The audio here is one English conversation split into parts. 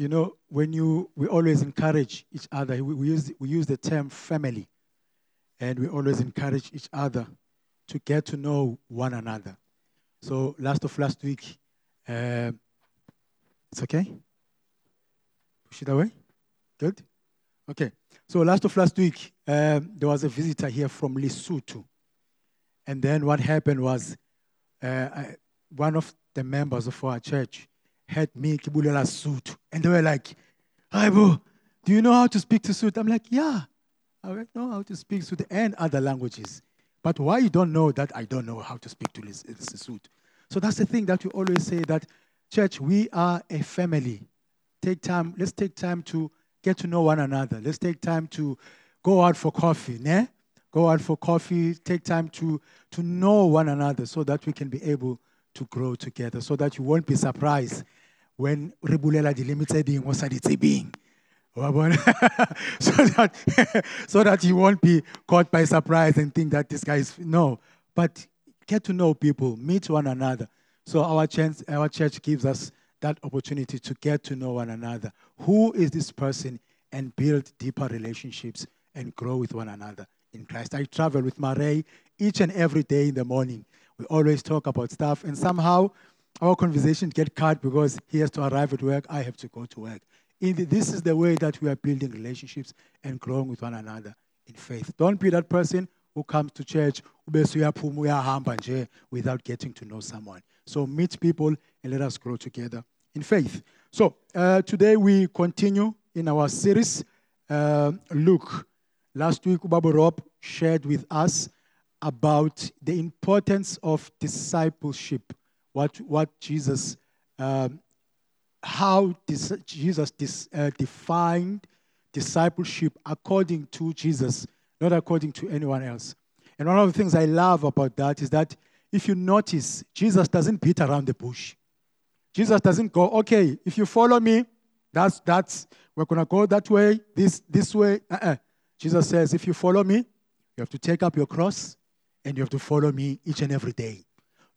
you know, when you, we always encourage each other, we, we, use, we use the term family, and we always encourage each other to get to know one another. So, last of last week, uh, it's okay? Push it away? Good? Okay. So, last of last week, um, there was a visitor here from Lesotho. And then what happened was uh, I, one of the members of our church had me Kibulela suit. And they were like, Aibo, do you know how to speak to suit? I'm like, yeah, I know how to speak suit and other languages. But why you don't know that I don't know how to speak to this suit? So that's the thing that we always say that, church, we are a family. Take time, let's take time to get to know one another. Let's take time to go out for coffee, ne? Go out for coffee, take time to, to know one another so that we can be able to grow together, so that you won't be surprised when Ribulela delimited in was being. so that so that you won't be caught by surprise and think that this guy is no. But get to know people, meet one another. So our chance, our church gives us that opportunity to get to know one another. Who is this person? And build deeper relationships and grow with one another in Christ. I travel with Marie each and every day in the morning. We always talk about stuff, and somehow our conversation get cut because he has to arrive at work, I have to go to work. The, this is the way that we are building relationships and growing with one another in faith. Don't be that person who comes to church without getting to know someone. So meet people and let us grow together in faith. So uh, today we continue in our series, uh, Luke. Last week, Ubaba Rob shared with us about the importance of discipleship, what, what Jesus, um, how dis- Jesus dis- uh, defined discipleship according to Jesus, not according to anyone else. And one of the things I love about that is that if you notice, Jesus doesn't beat around the bush. Jesus doesn't go, okay, if you follow me, that's, that's, we're going to go that way, this, this way. Uh-uh. Jesus says, if you follow me, you have to take up your cross and you have to follow me each and every day.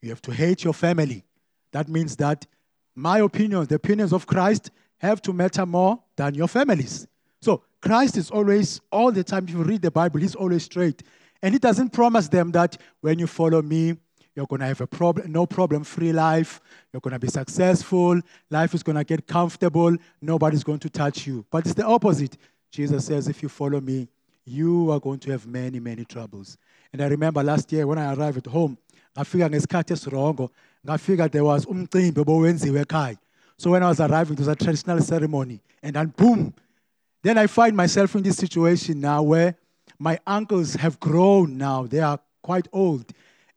You have to hate your family. That means that my opinions, the opinions of Christ, have to matter more than your families. So Christ is always, all the time, if you read the Bible, he's always straight. And he doesn't promise them that when you follow me, you're going to have a problem, no problem free life. You're going to be successful. Life is going to get comfortable. Nobody's going to touch you. But it's the opposite. Jesus says, if you follow me, you are going to have many, many troubles. And I remember last year when I arrived at home, ngafika ngesikhathi esirongo ngafika there was umcimbi obowenziwe ekhaya so when i was arriving it was a traditional ceremony and then boom then i find myself in this situation now where my uncles have grown now they are quite old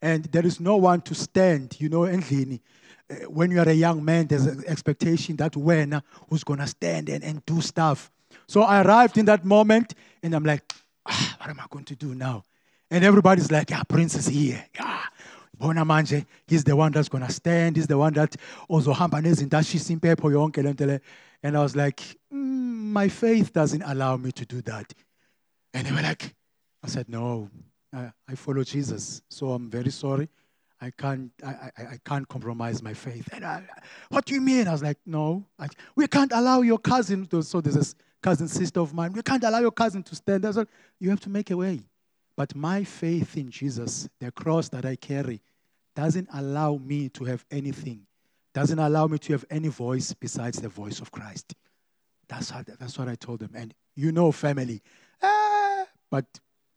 and there is no one to stand, you know, endlini. Eh, when you are a young man, there's an expectation that when who's gonna stand and, and do stuff. So I arrived in that moment and I'm like, ah, what am I going to do now? And everybody's like, yeah, Prince is here. Yeah. Manje, he's the one that's gonna stand, he's the one that also nezinto impepho yonke lento And I was like, mm, my faith doesn't allow me to do that. And they were like, I said, no, I, I follow Jesus, so I'm very sorry. I can't, I, I, I can't compromise my faith. And I, what do you mean? I was like, no, I, we can't allow your cousin to, so there's a cousin sister of mine, we can't allow your cousin to stand there. So you have to make a way. But my faith in Jesus, the cross that I carry, doesn't allow me to have anything, doesn't allow me to have any voice besides the voice of Christ. That's, how, that's what I told them. And you know, family. Ah, but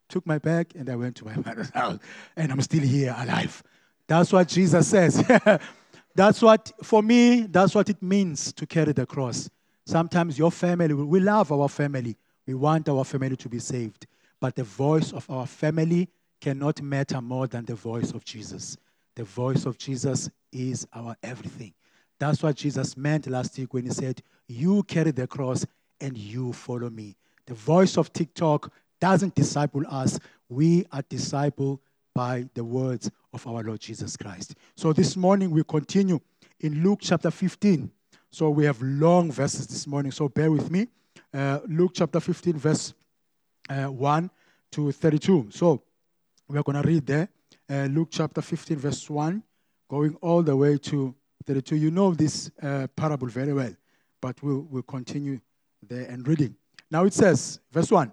took my bag, and I went to my mother's house. And I'm still here alive. That's what Jesus says. that's what, for me, that's what it means to carry the cross. Sometimes your family, we love our family. We want our family to be saved. But the voice of our family cannot matter more than the voice of Jesus. The voice of Jesus is our everything. That's what Jesus meant last week when he said, You carry the cross and you follow me. The voice of TikTok doesn't disciple us. We are discipled by the words of our Lord Jesus Christ. So this morning we continue in Luke chapter 15. So we have long verses this morning, so bear with me. Uh, Luke chapter 15, verse uh, 1 to 32. So we're going to read there. Uh, Luke chapter 15, verse 1, going all the way to 32. You know this uh, parable very well. but we'll, we'll continue there and reading. Now it says, verse 1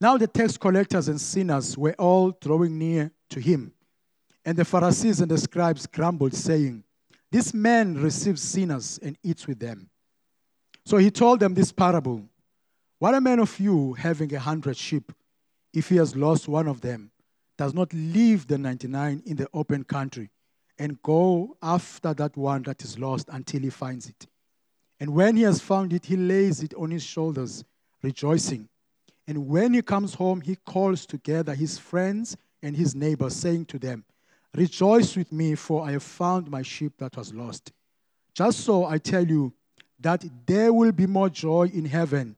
Now the tax collectors and sinners were all drawing near to him. And the Pharisees and the scribes grumbled, saying, This man receives sinners and eats with them. So he told them this parable What a man of you, having a hundred sheep, if he has lost one of them, does not leave the 99 in the open country and go after that one that is lost until he finds it. And when he has found it, he lays it on his shoulders, rejoicing. And when he comes home, he calls together his friends and his neighbors, saying to them, Rejoice with me, for I have found my sheep that was lost. Just so I tell you that there will be more joy in heaven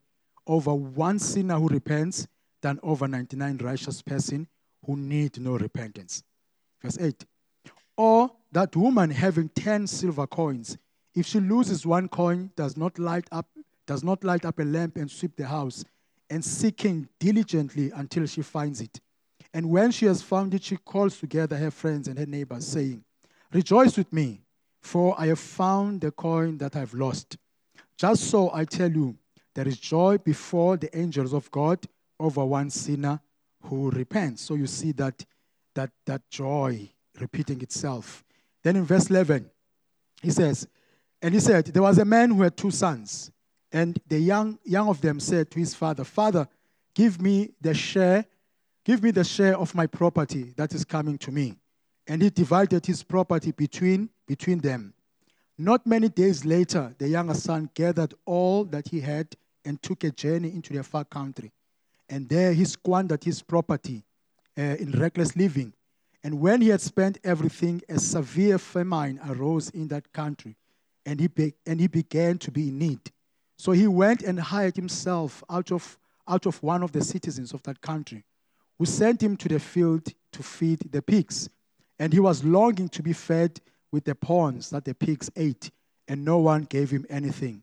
over one sinner who repents than over 99 righteous person who need no repentance. Verse 8. Or that woman having 10 silver coins, if she loses one coin, does not light up does not light up a lamp and sweep the house, and seeking diligently until she finds it. And when she has found it, she calls together her friends and her neighbors, saying, Rejoice with me, for I have found the coin that I've lost. Just so I tell you, there is joy before the angels of God over one sinner who repents. So you see that, that, that joy repeating itself. Then in verse 11, he says, And he said, There was a man who had two sons. And the young, young of them said to his father, Father, give me the share, give me the share of my property that is coming to me. And he divided his property between, between them. Not many days later, the younger son gathered all that he had and took a journey into the far country. And there he squandered his property uh, in reckless living. And when he had spent everything, a severe famine arose in that country, and he, be- and he began to be in need. So he went and hired himself out of, out of one of the citizens of that country, who sent him to the field to feed the pigs. And he was longing to be fed with the pawns that the pigs ate, and no one gave him anything.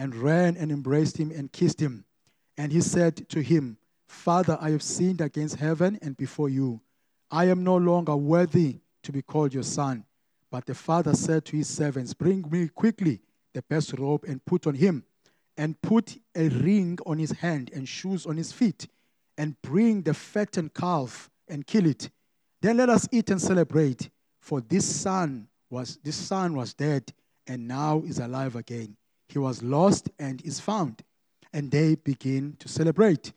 and ran and embraced him and kissed him. And he said to him, Father, I have sinned against heaven and before you. I am no longer worthy to be called your son. But the father said to his servants, Bring me quickly the best robe and put on him and put a ring on his hand and shoes on his feet, and bring the fattened calf and kill it. Then let us eat and celebrate, for this son was this son was dead and now is alive again. He was lost and is found. And they begin to celebrate.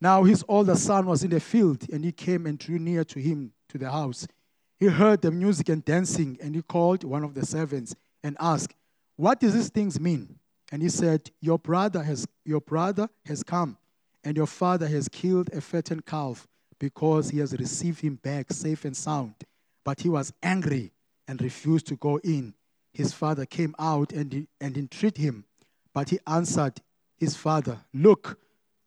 Now his older son was in the field, and he came and drew near to him to the house. He heard the music and dancing, and he called one of the servants and asked, What does these things mean? And he said, Your brother has, your brother has come, and your father has killed a fattened calf because he has received him back safe and sound. But he was angry and refused to go in. His father came out and, and entreated him. But he answered his father, Look,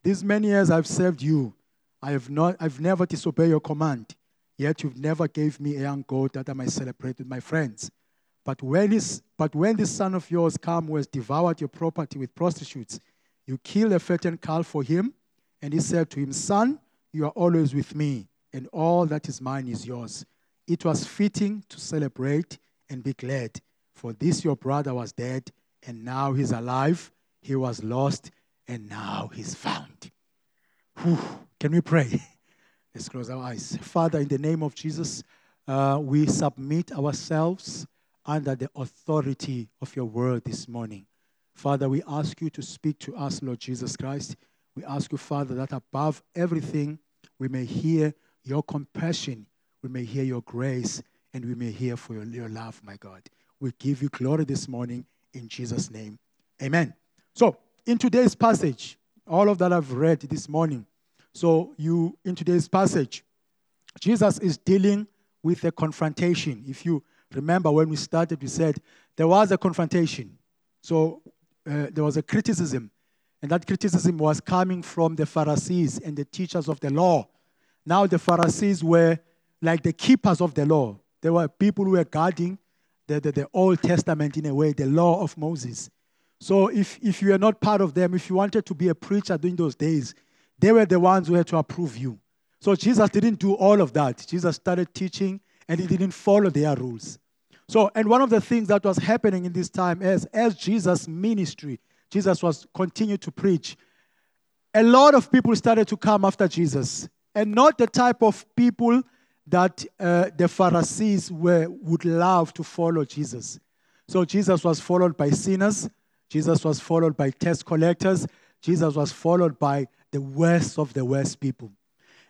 these many years I've served you. I have not, I've never disobeyed your command. Yet you've never gave me a young goat that I might celebrate with my friends. But when, his, but when this son of yours come who has devoured your property with prostitutes, you kill a fattened calf for him. And he said to him, Son, you are always with me, and all that is mine is yours. It was fitting to celebrate and be glad, for this your brother was dead, and now he's alive. He was lost, and now he's found. Whew. Can we pray? Let's close our eyes. Father, in the name of Jesus, uh, we submit ourselves under the authority of your word this morning. Father, we ask you to speak to us, Lord Jesus Christ. We ask you, Father, that above everything, we may hear your compassion, we may hear your grace, and we may hear for your, your love, my God. We give you glory this morning in Jesus' name. Amen. So, in today's passage, all of that I've read this morning. So, you in today's passage, Jesus is dealing with a confrontation. If you Remember when we started, we said there was a confrontation. So uh, there was a criticism And that criticism was coming from the Pharisees and the teachers of the law. Now, the Pharisees were like the keepers of the law. They were people who were guarding the, the, the Old Testament in a way, the law of Moses. So, if, if you are not part of them, if you wanted to be a preacher during those days, they were the ones who had to approve you. So, Jesus didn't do all of that. Jesus started teaching and he didn't follow their rules. So, and one of the things that was happening in this time is as Jesus' ministry, Jesus was continued to preach, a lot of people started to come after Jesus. And not the type of people that uh, the Pharisees were, would love to follow Jesus. So Jesus was followed by sinners, Jesus was followed by tax collectors, Jesus was followed by the worst of the worst people.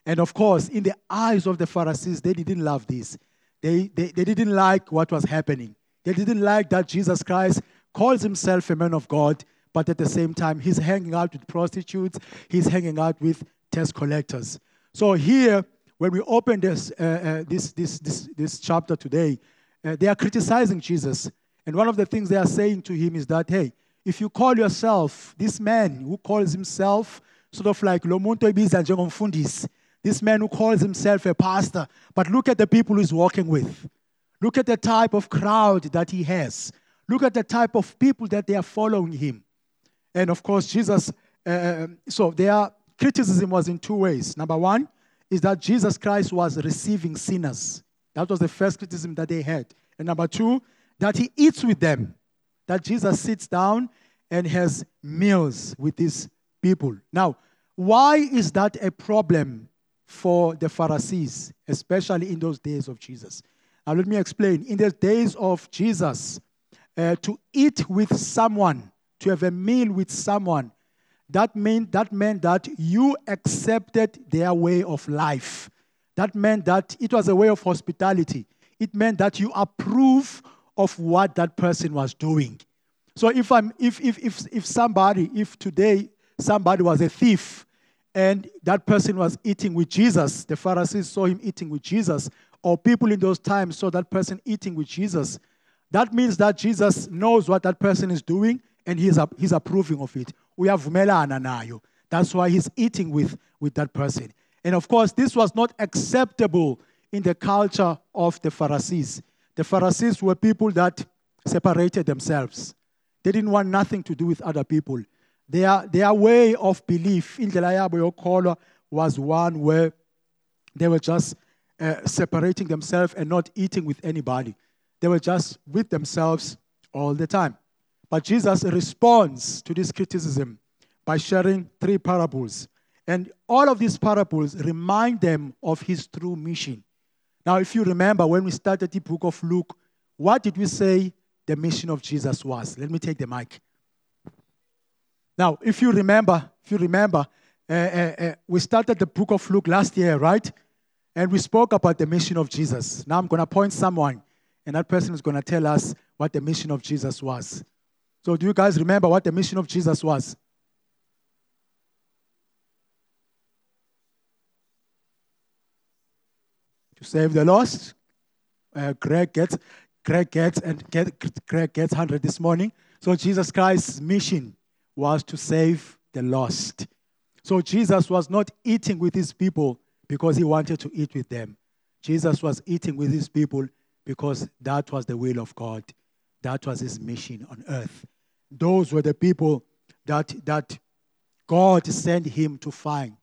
And of course, in the eyes of the Pharisees, they didn't love this. They, they, they didn't like what was happening. They didn't like that Jesus Christ calls himself a man of God, but at the same time, he's hanging out with prostitutes, he's hanging out with tax collectors. So here, when we open this, uh, uh, this, this, this, this chapter today, uh, they are criticizing Jesus. And one of the things they are saying to him is that, hey, if you call yourself this man who calls himself sort of like Lomonto Ibiza Njengomfundis, this man who calls himself a pastor, but look at the people he's walking with. Look at the type of crowd that he has. Look at the type of people that they are following him. And of course, Jesus, uh, so their criticism was in two ways. Number one is that Jesus Christ was receiving sinners. That was the first criticism that they had. And number two, that he eats with them. That Jesus sits down and has meals with these people. Now, why is that a problem for the Pharisees, especially in those days of Jesus. Now, let me explain. In the days of Jesus, uh, to eat with someone, to have a meal with someone, that meant, that meant that you accepted their way of life. That meant that it was a way of hospitality. It meant that you approve of what that person was doing. So if I'm if if if, if somebody, if today somebody was a thief and that person was eating with Jesus. The Pharisees saw him eating with Jesus, or people in those times saw that person eating with Jesus. That means that Jesus knows what that person is doing and he's, he's approving of it. We have nayo. That's why he's eating with, with that person. And of course, this was not acceptable in the culture of the Pharisees. The Pharisees were people that separated themselves. They didn't want nothing to do with other people. Their, their way of belief, in yokholwa, was one where they were just uh, separating themselves and not eating with anybody. They were just with themselves all the time. But Jesus responds to this criticism by sharing three parables. And all of these parables remind them of his true mission. Now, if you remember when we started the book of Luke, what did we say the mission of Jesus was? Let me take the mic. Now, if you remember, if you remember, uh, uh, uh, we started the book of Luke last year, right? And we spoke about the mission of Jesus. Now I'm going to point someone, and that person is going to tell us what the mission of Jesus was. So, do you guys remember what the mission of Jesus was? To save the lost. Uh, Greg gets, Greg gets, and get, Greg gets hundred this morning. So Jesus Christ's mission was to save the lost. So Jesus was not eating with his people because he wanted to eat with them. Jesus was eating with his people because that was the will of God. That was his mission on earth. Those were the people that, that God sent him to find.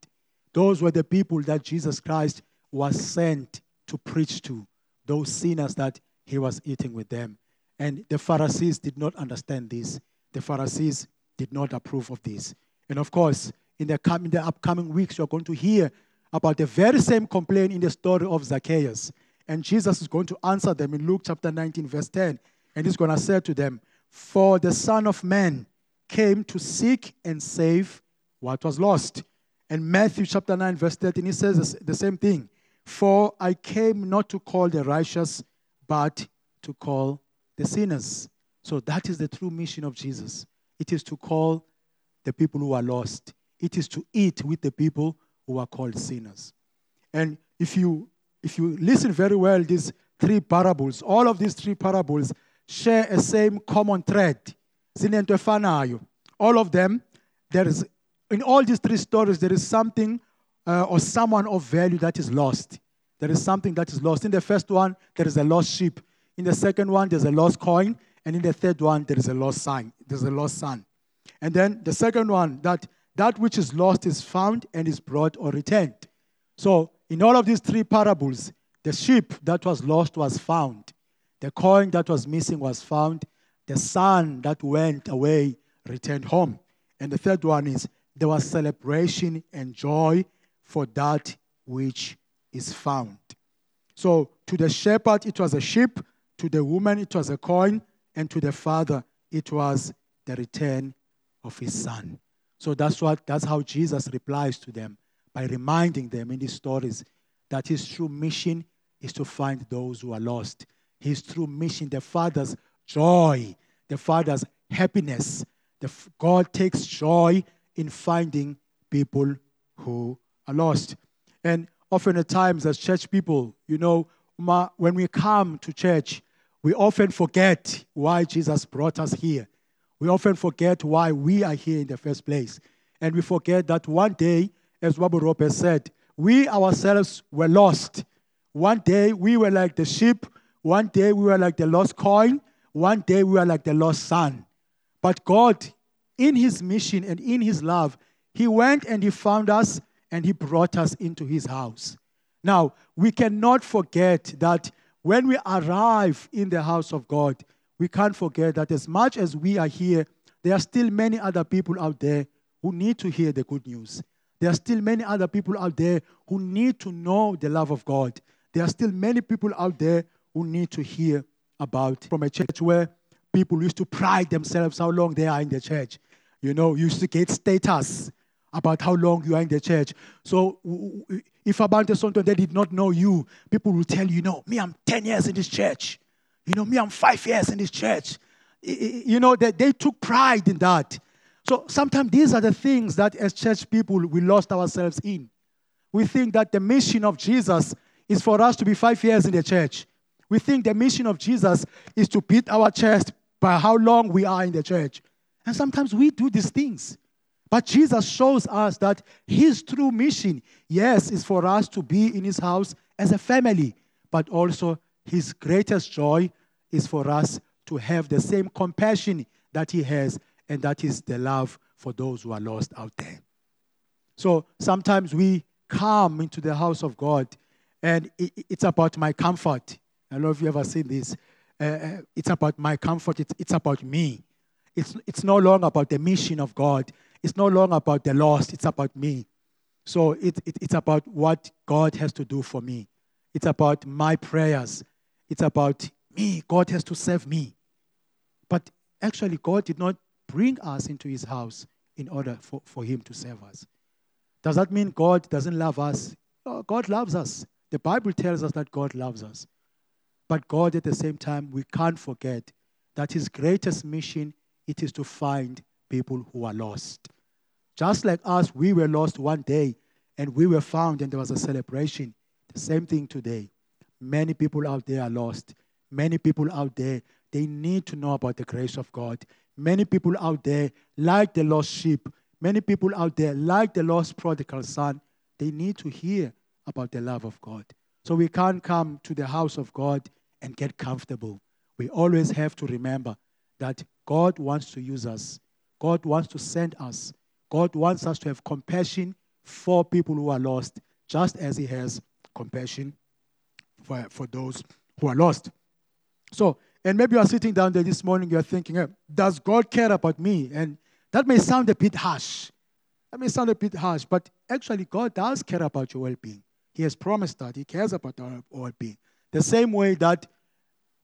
Those were the people that Jesus Christ was sent to preach to, those sinners that he was eating with them. And the Pharisees did not understand this. The Pharisees did not approve of this. And of course, in the, in the upcoming weeks, you're going to hear about the very same complaint in the story of Zacchaeus. And Jesus is going to answer them in Luke chapter 19, verse 10. And he's going to say to them, For the Son of Man came to seek and save what was lost. And Matthew chapter 9, verse 13, he says the same thing. For I came not to call the righteous, but to call the sinners. So that is the true mission of Jesus. It is to call the people who are lost. It is to eat with the people who are called sinners. And if you if you listen very well, these three parables, all of these three parables share a same common thread. All of them there is, in all these three stories, there is something uh, or someone of value that is lost. There is something that is lost. In the first one, there is a lost sheep. In the second one, there's a lost coin. And in the third one, there is a lost son. There's a lost son. And then the second one, that that which is lost is found and is brought or returned. So in all of these three parables, the sheep that was lost was found. The coin that was missing was found. The son that went away returned home. And the third one is there was celebration and joy for that which is found. So to the shepherd, it was a sheep. To the woman, it was a coin. And to the father, it was the return of his son. So that's what that's how Jesus replies to them by reminding them in these stories that his true mission is to find those who are lost. His true mission, the Father's joy, the Father's happiness. The, God takes joy in finding people who are lost. And often at times, as church people, you know, when we come to church, we often forget why Jesus brought us here. We often forget why we are here in the first place. And we forget that one day, as Wabu Rob said, we ourselves were lost. One day we were like the sheep. One day we were like the lost coin. One day we were like the lost son. But God, in his mission and in his love, he went and he found us and he brought us into his house. Now, we cannot forget that when we arrive in the house of God, we can't forget that as much as we are here, there are still many other people out there who need to hear the good news. There are still many other people out there who need to know the love of God. There are still many people out there who need to hear about from a church where people used to pride themselves how long they are in the church. You know, used to get status about how long you are in the church. So if about something they did not know you, people will tell you, know, me, I'm 10 years in this church. You know, me, I'm five years in this church. You know, that they took pride in that. So sometimes these are the things that as church people we lost ourselves in. We think that the mission of Jesus is for us to be five years in the church. We think the mission of Jesus is to beat our chest by how long we are in the church. And sometimes we do these things. But Jesus shows us that his true mission, yes, is for us to be in his house as a family, but also his greatest joy is for us to have the same compassion that he has, and that is the love for those who are lost out there. So sometimes we come into the house of God, and it's about my comfort. I don't know if you ever seen this. Uh, uh, it's about my comfort, it's, it's about me. It's, it's no longer about the mission of God, it's no longer about the lost, it's about me. So it, it, it's about what God has to do for me. It's about my prayers. It's about me. God has to serve me. But actually, God did not bring us into his house in order for, for him to serve us. Does that mean God doesn't love us? God loves us. The Bible tells us that God loves us. But God, at the same time, we can't forget that his greatest mission it is to find people who are lost. Just like us, we were lost one day and we were found and there was a celebration. The same thing today. Many people out there are lost. Many people out there, they need to know about the grace of God. Many people out there, like the lost sheep, many people out there, like the lost prodigal son, they need to hear about the love of God. So we can't come to the house of God and get comfortable. We always have to remember that God wants to use us, God wants to send us, God wants us to have compassion for people who are lost, just as He has compassion for, for those who are lost. So, and maybe you are sitting down there this morning, you're thinking, hey, does God care about me? And that may sound a bit harsh. That may sound a bit harsh, but actually, God does care about your well being. He has promised that He cares about our well being. The same way that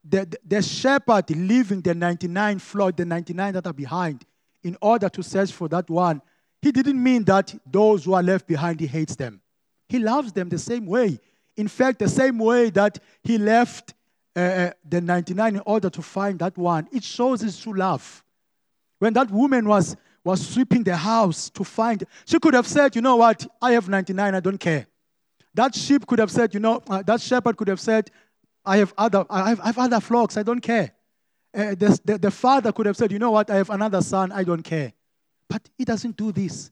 the, the, shepherd leaving the 99 flock, the 99 that are behind, in order to search for that one, he didn't mean that those who are left behind, he hates them. He loves them the same way. In fact, the same way that he left uh, uh, the 99 in order to find that one, it shows his true love. When that woman was, was sweeping the house to find, she could have said, You know what? I have 99, I don't care. That sheep could have said, You know, uh, that shepherd could have said, I have other, I have, I have other flocks, I don't care. Uh, the, the, the father could have said, You know what? I have another son, I don't care. But he doesn't do this.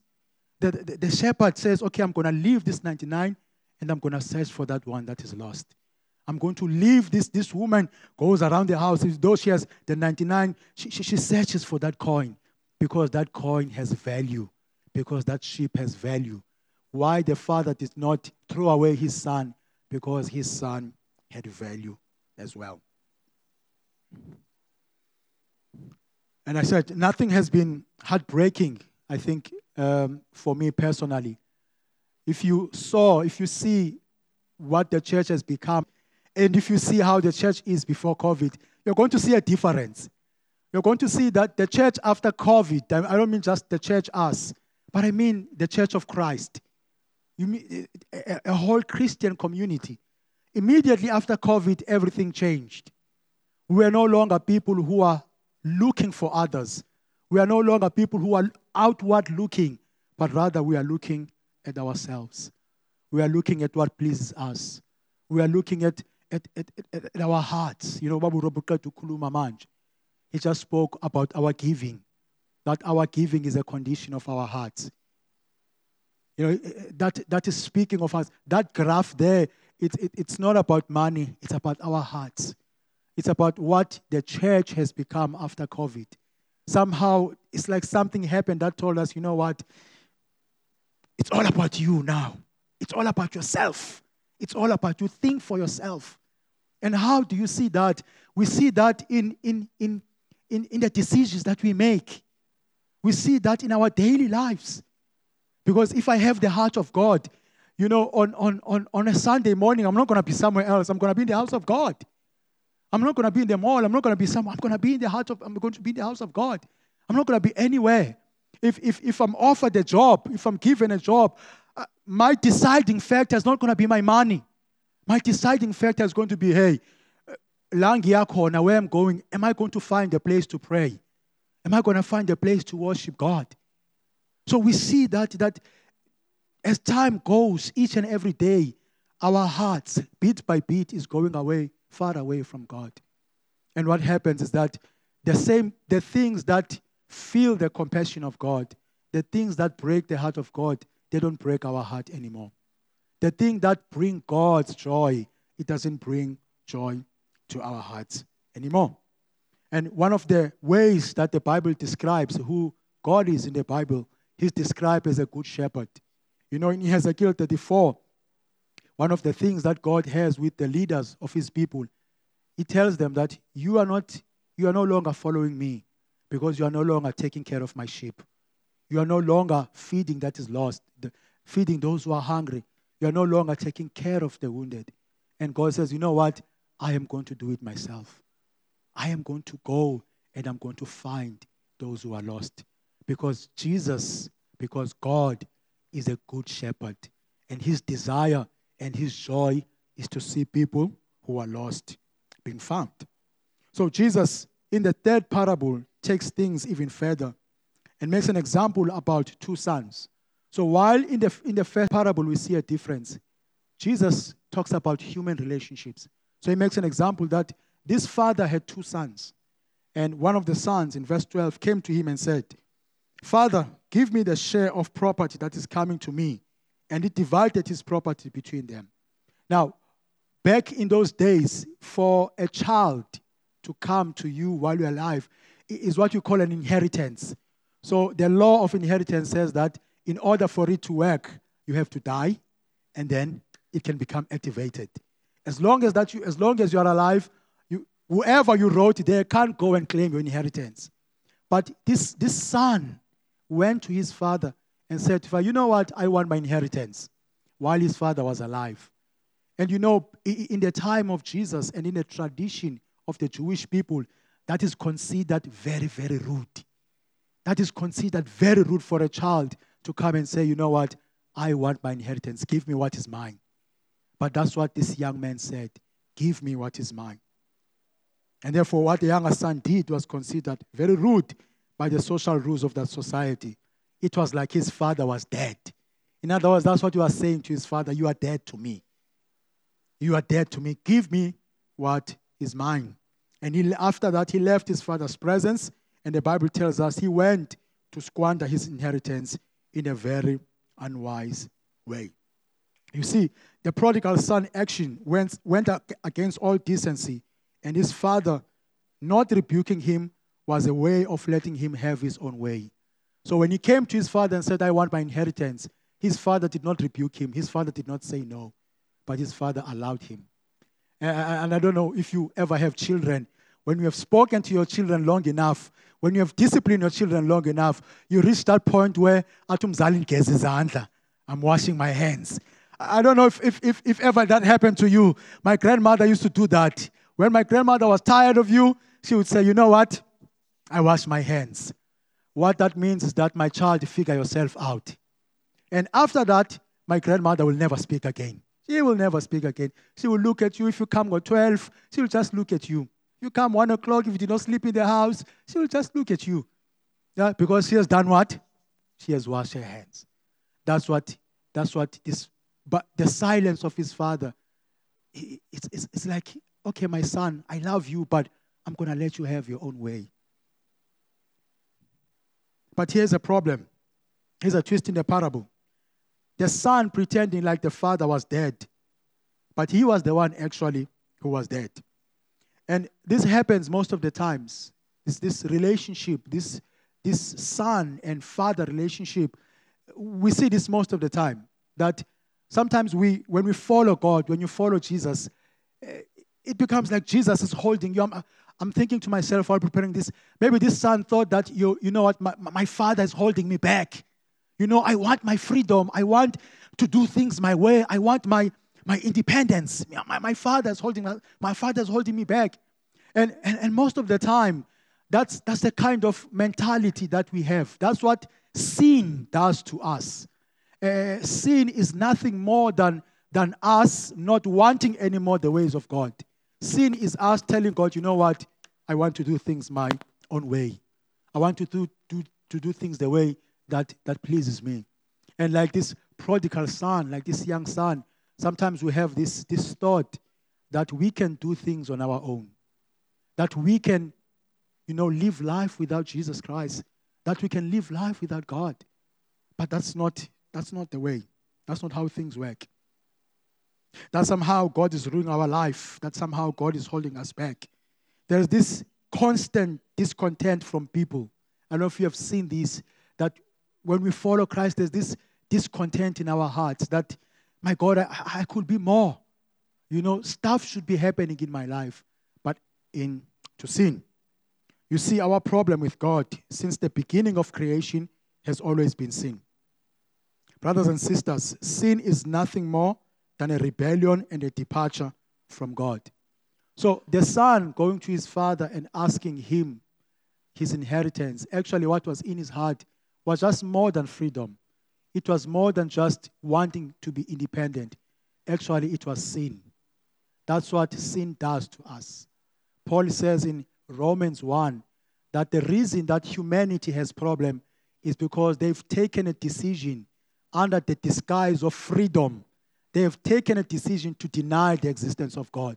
The, the, the shepherd says, Okay, I'm going to leave this 99 and I'm going to search for that one that is lost. I'm going to leave this. This woman goes around the house, though she has the 99, she, she, she searches for that coin because that coin has value, because that sheep has value. Why the father did not throw away his son? Because his son had value as well. And I said, nothing has been heartbreaking, I think, um, for me personally. If you saw, if you see what the church has become, and if you see how the church is before COVID, you're going to see a difference. You're going to see that the church after COVID, I don't mean just the church us, but I mean the church of Christ. You eh, eh, a, a whole Christian community. Immediately after COVID, everything changed. We are no longer people who are looking for others. We are no longer people who are outward looking, but rather we are looking at ourselves. We are looking at what pleases us. We are looking at, at, at, at, our hearts. You know, Babu Robuka Kuluma Manj. He just spoke about our giving, that our giving is a condition of our hearts. You know, eh, eh, that, that is speaking of us. That graph there, it, it, it's not about money, it's about our hearts. It's about what the church has become after COVID. Somehow, it's like something happened that told us, you know what? It's all about you now. It's all about yourself. It's all about you. Think for yourself. And how do you see that? We see that in, in, in, in, in the decisions that we make. We see that in our daily lives. Because if I have the heart of God, you know, on, on, on, on a Sunday morning, I'm not going to be somewhere else. I'm going to be in the house of God. I'm not going to be in the mall. I'm not going to be somewhere. I'm going to be in the heart of, I'm going to be in the house of God. I'm not going to be anywhere. If, if, if I'm offered a job, if I'm given a job, uh, my deciding factor is not going to be my money. My deciding factor is going to be, hey, uh, Langiakona, where I'm going, am I going to find a place to pray? Am I going to find a place to worship God? So we see that, that as time goes, each and every day, our hearts, bit by bit, is going away, far away from God. And what happens is that the same, the things that feel the compassion of God, the things that break the heart of God, they don't break our heart anymore. The thing that bring God's joy, it doesn't bring joy to our hearts anymore. And one of the ways that the Bible describes who God is in the Bible, he's described as a good shepherd. You know, in Ezekiel 34, one of the things that God has with the leaders of his people, he tells them that you are not, you are no longer following me because you are no longer taking care of my sheep. You are no longer feeding that is lost, feeding those who are hungry. You are no longer taking care of the wounded. And God says, you know what? I am going to do it myself. I am going to go and I'm going to find those who are lost. Because Jesus, because God is a good shepherd. And his desire and his joy is to see people who are lost being found. So Jesus, in the third parable, takes things even further and makes an example about two sons. So while in the, in the first parable we see a difference, Jesus talks about human relationships. So he makes an example that this father had two sons. And one of the sons in verse 12 came to him and said, Father, give me the share of property that is coming to me. And he divided his property between them. Now, back in those days, for a child to come to you while you're alive, is what you call an inheritance. So the law of inheritance says that in order for it to work, you have to die, and then it can become activated. As long as that you, as long as you are alive, you, whoever you wrote there can't go and claim your inheritance. But this, this son went to his father and said, You know what? I want my inheritance while his father was alive. And you know, in the time of Jesus and in the tradition of the Jewish people, that is considered very, very rude. That is considered very rude for a child to come and say, you know what, I want my inheritance. Give me what is mine. But that's what this young man said give me what is mine. And therefore, what the younger son did was considered very rude by the social rules of that society. It was like his father was dead. In other words, that's what you are saying to his father You are dead to me. You are dead to me. Give me what is mine. And he, after that, he left his father's presence. And the Bible tells us he went to squander his inheritance in a very unwise way. You see, the prodigal son action went, went against all decency, and his father not rebuking him was a way of letting him have his own way. So when he came to his father and said, I want my inheritance, his father did not rebuke him. His father did not say no, but his father allowed him. And I don't know if you ever have children. When you have spoken to your children long enough, when you have disciplined your children long enough, you reach that point where. I'm washing my hands. I don't know if, if, if, if ever that happened to you. My grandmother used to do that. When my grandmother was tired of you, she would say, You know what? I wash my hands. What that means is that my child, figure yourself out. And after that, my grandmother will never speak again. She will never speak again. She will look at you. If you come at 12, she will just look at you. You come 1 o'clock, if you did not sleep in the house, she will just look at you. Yeah, because she has done what? She has washed her hands. That's what, that's what this, but the silence of his father, it's, it's, it's like, okay, my son, I love you, but I'm going to let you have your own way. But here's a problem. Here's a twist in the parable. The son pretending like the father was dead, but he was the one actually who was dead. And this happens most of the times. This, relationship, this, this son and father relationship, we see this most of the time. That sometimes we, when we follow God, when you follow Jesus, eh, it becomes like Jesus is holding you. I'm, I'm thinking to myself while preparing this, maybe this son thought that, you, you know what, my, my father is holding me back. You know, I want my freedom. I want to do things my way. I want my, my independence. My, my father's holding my father's holding me back. And, and, and most of the time, that's, that's the kind of mentality that we have. That's what sin does to us. Uh, sin is nothing more than, than us not wanting anymore the ways of God. Sin is us telling God, you know what? I want to do things my own way. I want to do, do, to do things the way that, that pleases me. And like this prodigal son, like this young son, sometimes we have this, this thought that we can do things on our own, that we can, you know, live life without Jesus Christ, that we can live life without God. But that's not, that's not the way. That's not how things work. That somehow God is ruining our life, that somehow God is holding us back. There's this constant discontent from people. I don't know if you have seen this, that when we follow Christ, there's this discontent in our hearts that, my God, I, I could be more. You know, stuff should be happening in my life, but in to sin. You see, our problem with God since the beginning of creation has always been sin. Brothers and sisters, sin is nothing more than a rebellion and a departure from God. So the son going to his father and asking him his inheritance, actually, what was in his heart was just more than freedom. It was more than just wanting to be independent. Actually, it was sin. That's what sin does to us. Paul says in Romans 1 that the reason that humanity has problem is because they've taken a decision under the disguise of freedom they have taken a decision to deny the existence of God.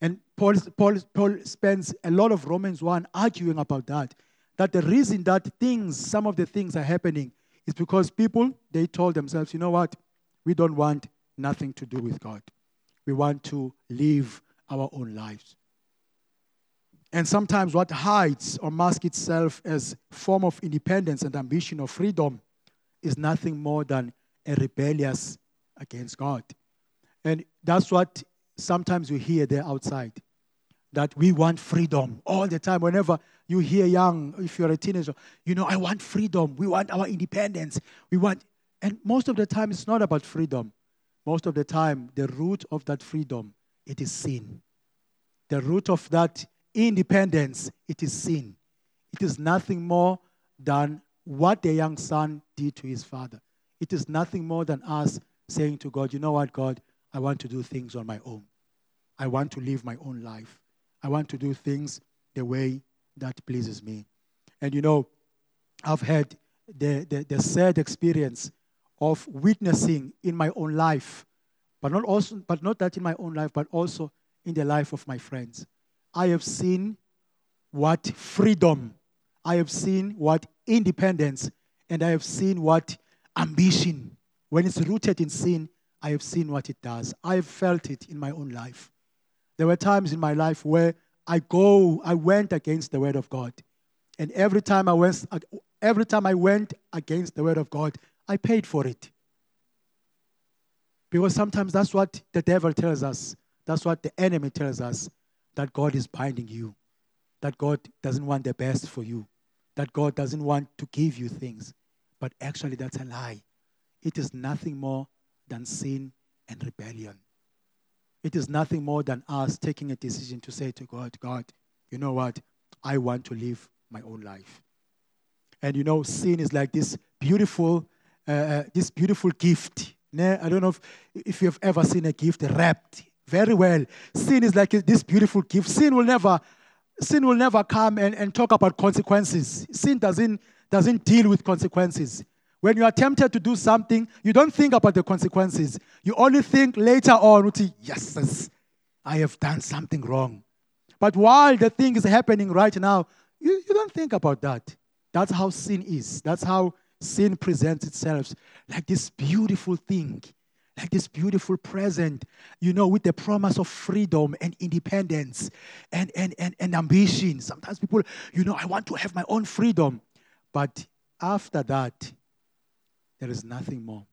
And Paul, Paul, Paul spends a lot of Romans 1 arguing about that. That the reason that things, some of the things are happening is because people, they told themselves, you know what? We don't want nothing to do with God. We want to live our own lives. And sometimes what hides or masks itself as form of independence and ambition or freedom is nothing more than a rebellious against God. And that's what sometimes you hear there outside that we want freedom all the time. Whenever you hear young, if you're a teenager, you know, I want freedom. We want our independence. We want, and most of the time, it's not about freedom. Most of the time, the root of that freedom, it is sin. The root of that independence, it is sin. It is nothing more than what the young son did to his father. It is nothing more than us saying to God, you know what, God, I want to do things on my own. I want to live my own life. I want to do things the way that pleases me. And you know, I've had the, the, the sad experience of witnessing in my own life, but not also, but not that in my own life, but also in the life of my friends. I have seen what freedom, I have seen what independence, and I have seen what ambition, when it's rooted in sin, I have seen what it does. I have felt it in my own life. There were times in my life where I go, I went against the word of God. And every time I went, every time I went against the word of God, I paid for it. Because sometimes that's what the devil tells us. That's what the enemy tells us that God is binding you, that God doesn't want the best for you, that God doesn't want to give you things. But actually, that's a lie. It is nothing more than sin and rebellion. It is nothing more than us taking a decision to say to God, God, you know what? I want to live my own life. And you know, sin is like this beautiful, uh, uh this beautiful gift. I don't know if, if you've ever seen a gift wrapped very well. Sin is like this beautiful gift. Sin will never, sin will never come and, and talk about consequences. Sin doesn't, doesn't deal with consequences. When you are tempted to do something, you don't think about the consequences. You only think later on, yes, I have done something wrong. But while the thing is happening right now, you, you don't think about that. That's how sin is. That's how sin presents itself like this beautiful thing, like this beautiful present, you know, with the promise of freedom and independence and, and, and, and ambition. Sometimes people, you know, I want to have my own freedom. But after that, there is nothing more.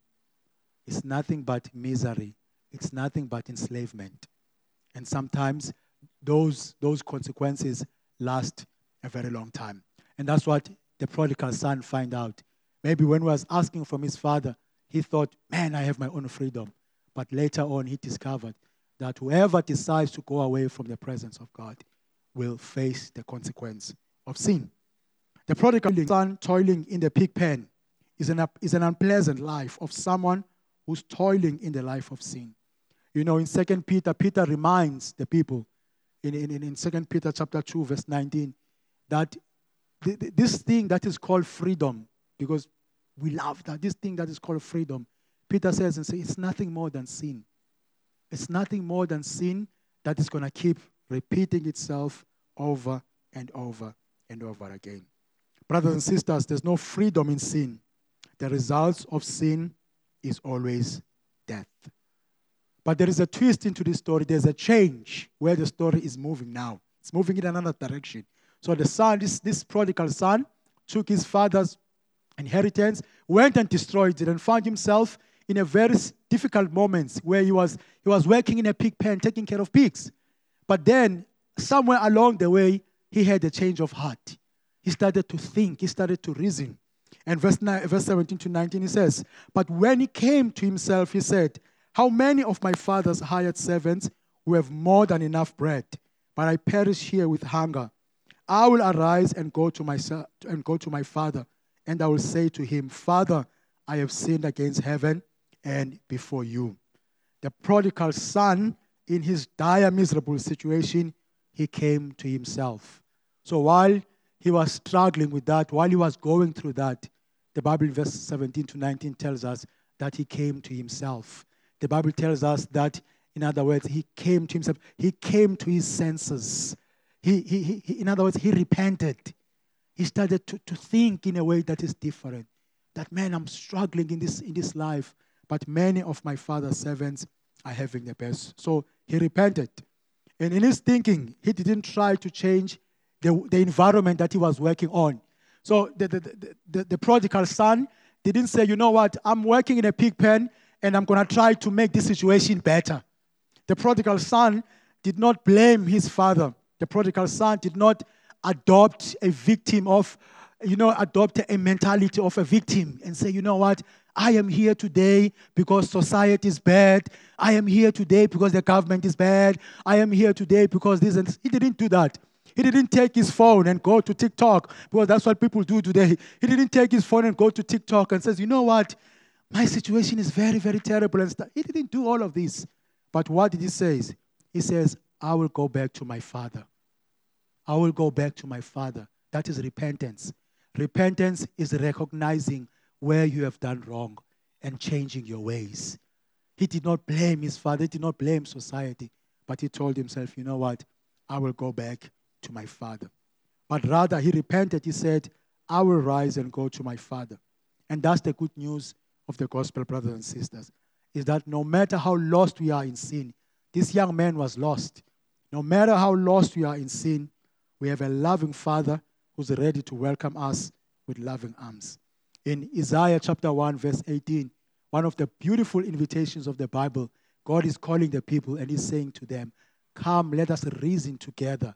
It's nothing but misery. It's nothing but enslavement. And sometimes those, those consequences last a very long time. And that's what the prodigal son find out. Maybe when he was asking from his father, he thought, man, I have my own freedom. But later on, he discovered that whoever decides to go away from the presence of God will face the consequence of sin. The prodigal son toiling in the pig pen is an, is an unpleasant life of someone who's toiling in the life of sin. You know, in Second Peter, Peter reminds the people in, in, in 2 Peter chapter 2, verse 19, that this thing that is called freedom, because we love that, this thing that is called freedom, Peter says and says it's nothing more than sin. It's nothing more than sin that is going to keep repeating itself over and over and over again. Brothers and sisters, there's no freedom in sin. The result of sin is always death. But there is a twist into this story. There's a change where the story is moving now. It's moving in another direction. So the son, this, this prodigal son, took his father's inheritance, went and destroyed it, and found himself in a very difficult moment where he was, he was working in a pig pen, taking care of pigs. But then, somewhere along the way, he had a change of heart. He started to think, he started to reason. And verse, 9, verse 17 to 19, he says, But when he came to himself, he said, How many of my father's hired servants who have more than enough bread, but I perish here with hunger? I will arise and go to my, and go to my father, and I will say to him, Father, I have sinned against heaven and before you. The prodigal son, in his dire, miserable situation, he came to himself. So while he was struggling with that, while he was going through that, the Bible, verse 17 to 19, tells us that he came to himself. The Bible tells us that, in other words, he came to himself. He came to his senses. He, he, he, in other words, he repented. He started to, to think in a way that is different. That, man, I'm struggling in this, in this life, but many of my father's servants are having the best. So he repented. And in his thinking, he didn't try to change the, the environment that he was working on. So the, the, the, the, prodigal son didn't say, you know what, I'm working in a pig pen and I'm going to try to make this situation better. The prodigal son did not blame his father. The prodigal son did not adopt a victim of, you know, adopt a mentality of a victim and say, you know what, I am here today because society is bad. I am here today because the government is bad. I am here today because this and he didn't do that. He didn't take his phone and go to TikTok because that's what people do today. He didn't take his phone and go to TikTok and says, you know what? My situation is very, very terrible and. He didn't do all of this. But what did he say? He says, I will go back to my father. I will go back to my father. That is repentance. Repentance is recognizing where you have done wrong and changing your ways. He did not blame his father, he did not blame society, but he told himself, you know what? I will go back to my father. But rather, he repented. He said, I will rise and go to my Father. And that's the good news of the gospel, brothers and sisters, is that no matter how lost we are in sin, this young man was lost. No matter how lost we are in sin, we have a loving Father who's ready to welcome us with loving arms. In Isaiah chapter 1, verse 18, one of the beautiful invitations of the Bible, God is calling the people and He's saying to them, Come, let us reason together.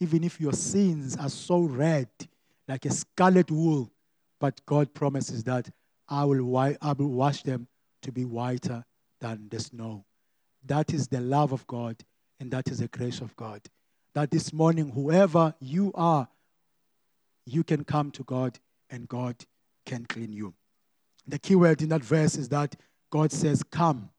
Even if your sins are so red, like a scarlet wool, but God promises that I will, I will wash them to be whiter than the snow. That is the love of God, and that is the grace of God. That this morning, whoever you are, you can come to God and God can clean you. The key word in that verse is that God says, Come.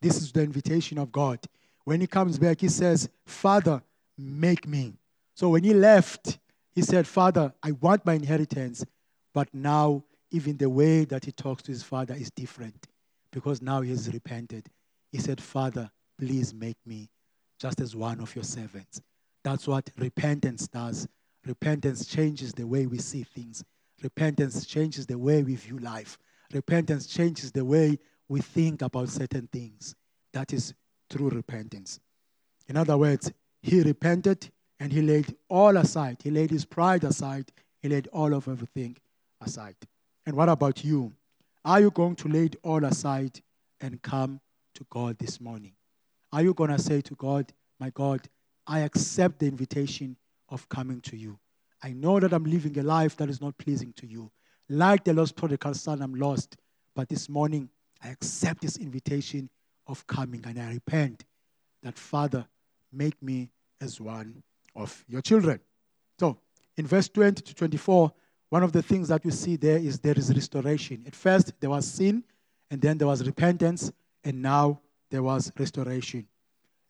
This is the invitation of God. When he comes back, he says, Father, make me. So when he left, he said, Father, I want my inheritance. But now, even the way that he talks to his father is different because now he has repented. He said, Father, please make me just as one of your servants. That's what repentance does. Repentance changes the way we see things, repentance changes the way we view life, repentance changes the way we think about certain things. That is true repentance. In other words, he repented and he laid all aside. He laid his pride aside. He laid all of everything aside. And what about you? Are you going to lay it all aside and come to God this morning? Are you going to say to God, My God, I accept the invitation of coming to you. I know that I'm living a life that is not pleasing to you. Like the lost prodigal son, I'm lost. But this morning, I accept this invitation of coming and I repent that, Father, make me as one of your children. So, in verse 20 to 24, one of the things that we see there is there is restoration. At first, there was sin, and then there was repentance, and now there was restoration.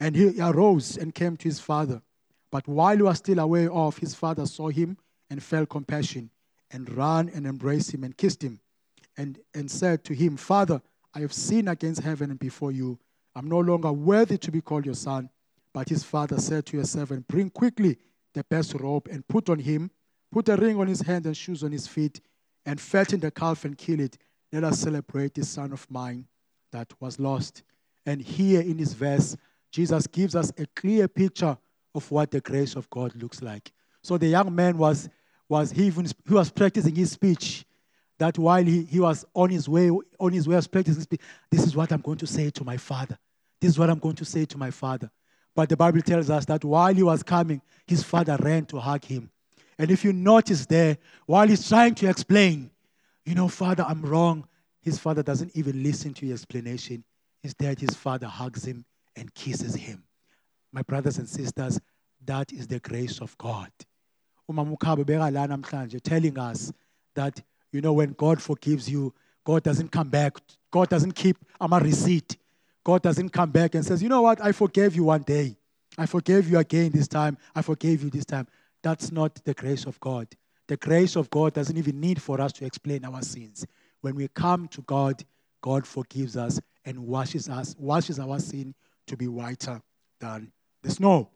And he arose and came to his father. But while he was still away off, his father saw him and felt compassion, and ran and embraced him and kissed him, and, and said to him, Father, I have sinned against heaven and before you. I'm no longer worthy to be called your son. But his father said to his servant, Bring quickly the best robe and put on him, put a ring on his hand and shoes on his feet, and fatten the calf and kill it. Let us celebrate this son of mine that was lost. And here in this verse, Jesus gives us a clear picture of what the grace of God looks like. So the young man was, was he, even, he was practicing his speech. That while he, he was on his way, on his way of practicing speech, this is what I'm going to say to my father. This is what I'm going to say to my father. But the Bible tells us that while he was coming, his father ran to hug him. And if you notice there, while he's trying to explain, you know, Father, I'm wrong, his father doesn't even listen to his explanation. Instead, his father hugs him and kisses him. My brothers and sisters, that is the grace of God. telling us that, you know, when God forgives you, God doesn't come back. God doesn't keep a receipt. God doesn't come back and says, you know what, I forgave you one day. I forgave you again this time. I forgave you this time. That's not the grace of God. The grace of God doesn't even need for us to explain our sins. When we come to God, God forgives us and washes us, washes our sin to be whiter than the snow.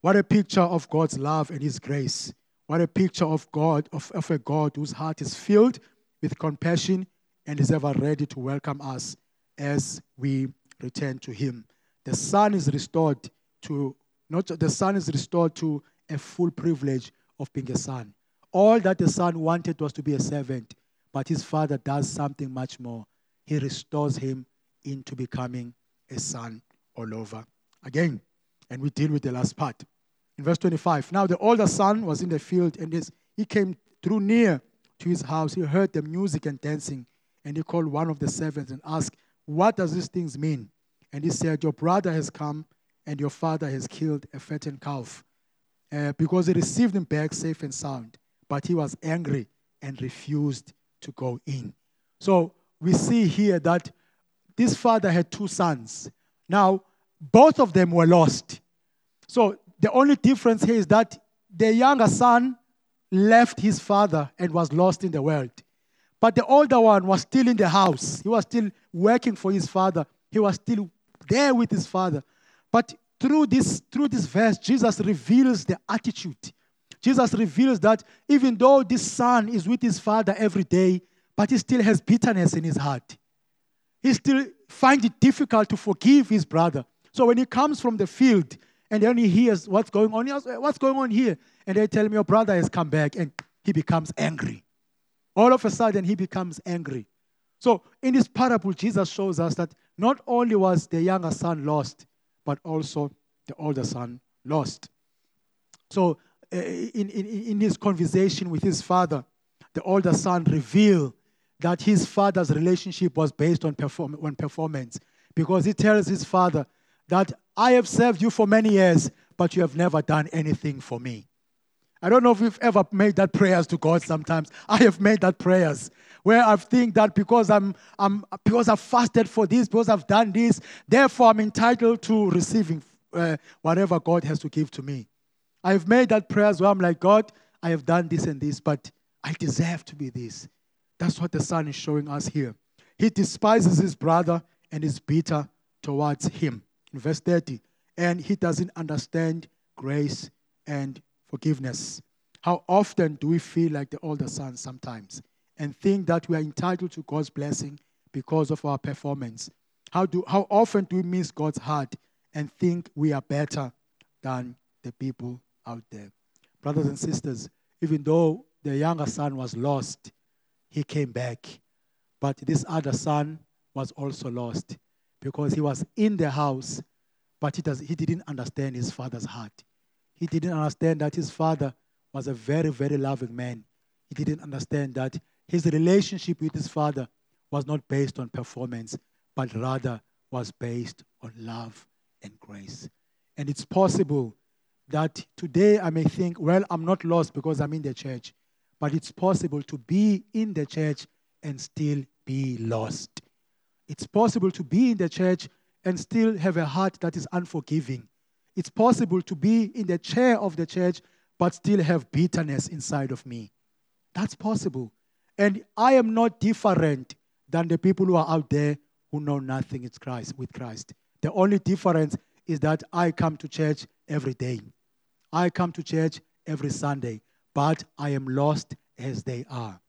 What a picture of God's love and His grace. What a picture of God, of, of a God whose heart is filled with compassion and is ever ready to welcome us as we return to him. The son is restored to not the son is restored to a full privilege of being a son. All that the son wanted was to be a servant, but his father does something much more. He restores him into becoming a son all over again. And we deal with the last part. In verse 25, now the older son was in the field, and he came, through near to his house. He heard the music and dancing, and he called one of the servants and asked what does these things mean? And he said, Your brother has come and your father has killed a fattened calf uh, because he received him back safe and sound. But he was angry and refused to go in. So we see here that this father had two sons. Now, both of them were lost. So the only difference here is that the younger son left his father and was lost in the world. But the older one was still in the house. He was still working for his father. He was still there with his father. But through this, through this verse, Jesus reveals the attitude. Jesus reveals that even though this son is with his father every day, but he still has bitterness in his heart. He still finds it difficult to forgive his brother. So when he comes from the field and then he hears what's going on, he asks, what's going on here? And they tell him, Your brother has come back, and he becomes angry. All of a sudden, he becomes angry. So in this parable, Jesus shows us that not only was the younger son lost, but also the older son lost. So uh, in, in, in his conversation with his father, the older son revealed that his father's relationship was based on, perform- on performance because he tells his father that I have served you for many years, but you have never done anything for me. I don't know if you've ever made that prayers to God sometimes. I have made that prayers where I think that because I'm, I'm because I've fasted for this, because I've done this, therefore I'm entitled to receiving uh, whatever God has to give to me. I've made that prayers where I'm like, God, I have done this and this, but I deserve to be this. That's what the son is showing us here. He despises his brother and is bitter towards him. In verse 30, and he doesn't understand grace and forgiveness. How often do we feel like the older son sometimes and think that we are entitled to God's blessing because of our performance? How, do, how often do we miss God's heart and think we are better than the people out there? Brothers and sisters, even though the younger son was lost, he came back. But this other son was also lost because he was in the house, but he, does, he didn't understand his father's heart. He didn't understand that his father was a very, very loving man. He didn't understand that his relationship with his father was not based on performance, but rather was based on love and grace. And it's possible that today I may think, well, I'm not lost because I'm in the church, but it's possible to be in the church and still be lost. It's possible to be in the church and still have a heart that is unforgiving. It's possible to be in the chair of the church but still have bitterness inside of me. That's possible. And I am not different than the people who are out there who know nothing with Christ, with Christ. The only difference is that I come to church every day. I come to church every Sunday, but I am lost as they are.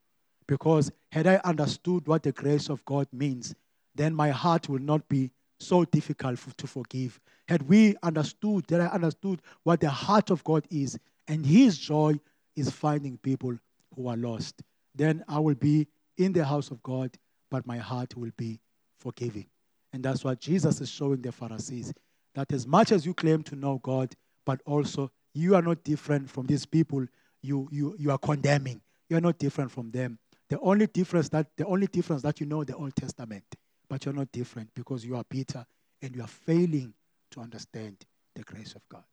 Because had I understood what the grace of God means, then my heart will not be so difficult to forgive. Had we understood, that I understood what the heart of God is, and His joy is finding people who are lost, then I will be in the house of God, but my heart will be forgiving. And that's what Jesus is showing the Pharisees that as much as you claim to know God, but also you are not different from these people you, you, you are condemning. You're not different from them. The only difference that the only difference that you know the Old Testament, but you're not different because you are bitter and you are failing to understand the grace of God.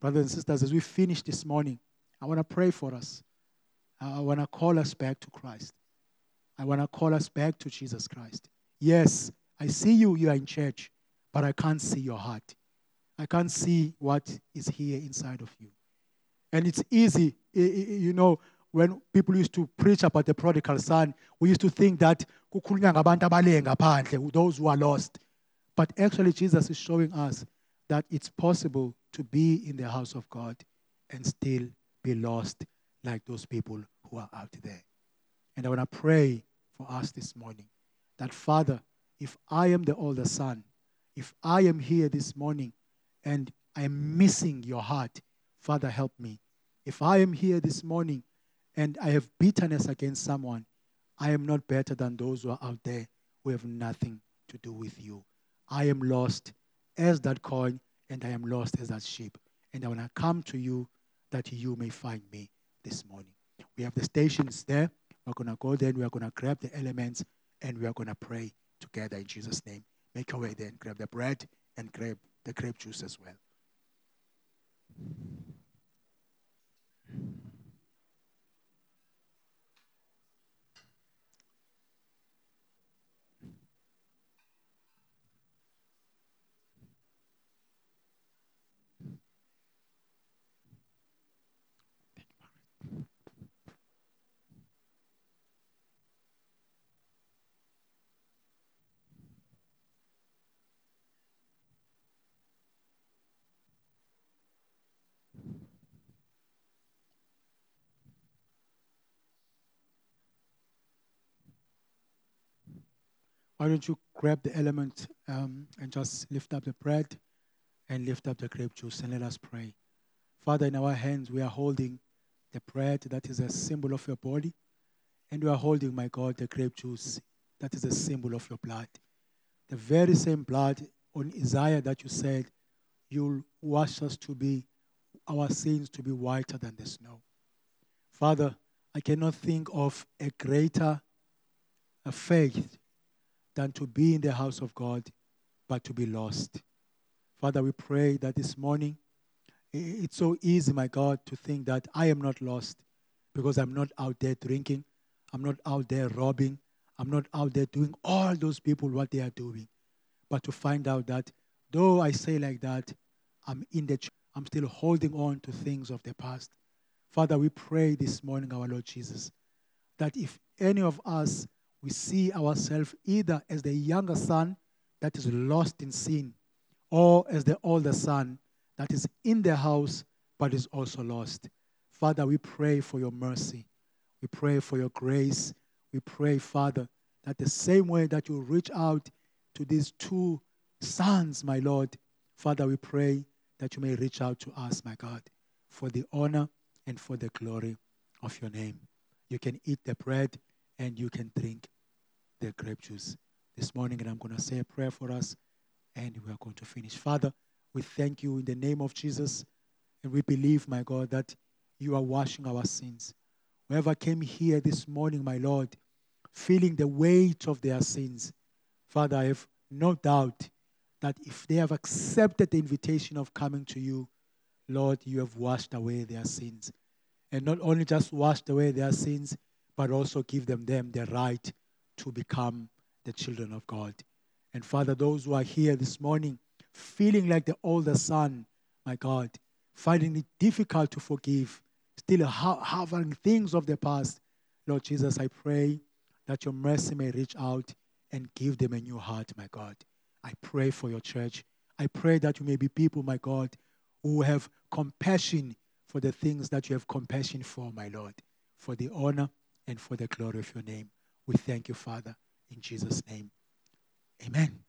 Brothers and sisters, as we finish this morning, I want to pray for us. Uh, I want to call us back to Christ. I want to call us back to Jesus Christ. Yes, I see you, you are in church, but I can't see your heart. I can't see what is here inside of you. And it's easy, you know, when people used to preach about the prodigal son, we used to think that those who are lost. But actually, Jesus is showing us that it's possible to be in the house of God and still be lost like those people who are out there. And I want to pray for us this morning that, Father, if I am the older son, if I am here this morning and I am missing your heart, Father, help me. If I am here this morning and I have bitterness against someone, I am not better than those who are out there who have nothing to do with you. I am lost as that coin and I am lost as that sheep. And I want to come to you that you may find me this morning. We have the stations there. We're going to go there and we are going to grab the elements and we are going to pray together in Jesus' name. Make our way then. Grab the bread and grab the grape juice as well. Why don't you grab the element um, and just lift up the bread and lift up the grape juice and let us pray. Father, in our hands, we are holding the bread that is a symbol of your body, and we are holding, my God, the grape juice that is a symbol of your blood. The very same blood on Isaiah that you said, you'll wash us to be, our sins to be whiter than the snow. Father, I cannot think of a greater a faith than to be in the house of God, but to be lost. Father, we pray that this morning, it's so easy, my God, to think that I am not lost because I'm not out there drinking, I'm not out there robbing, I'm not out there doing all those people what they are doing. But to find out that though I say like that, I'm in the church, I'm still holding on to things of the past. Father, we pray this morning, our Lord Jesus, that if any of us we see ourselves either as the younger son that is lost in sin or as the older son that is in the house but is also lost. Father, we pray for your mercy. We pray for your grace. We pray, Father, that the same way that you reach out to these two sons, my Lord, Father, we pray that you may reach out to us, my God, for the honor and for the glory of your name. You can eat the bread and you can drink the grape juice this morning. And I'm going to say a prayer for us and we are going to finish. Father, we thank you in the name of Jesus. And we believe, my God, that you are washing our sins. Whoever came here this morning, my Lord, feeling the weight of their sins, Father, I have no doubt that if they have accepted the invitation of coming to you, Lord, you have washed away their sins. And not only just washed away their sins, but also give them, them the right to become the children of God. And Father, those who are here this morning feeling like the older son, my God, finding it difficult to forgive, still having things of the past, Lord Jesus, I pray that your mercy may reach out and give them a new heart, my God. I pray for your church. I pray that you may be people, my God, who have compassion for the things that you have compassion for, my Lord, for the honor and for the glory of your name. We thank you, Father, in Jesus' name. Amen.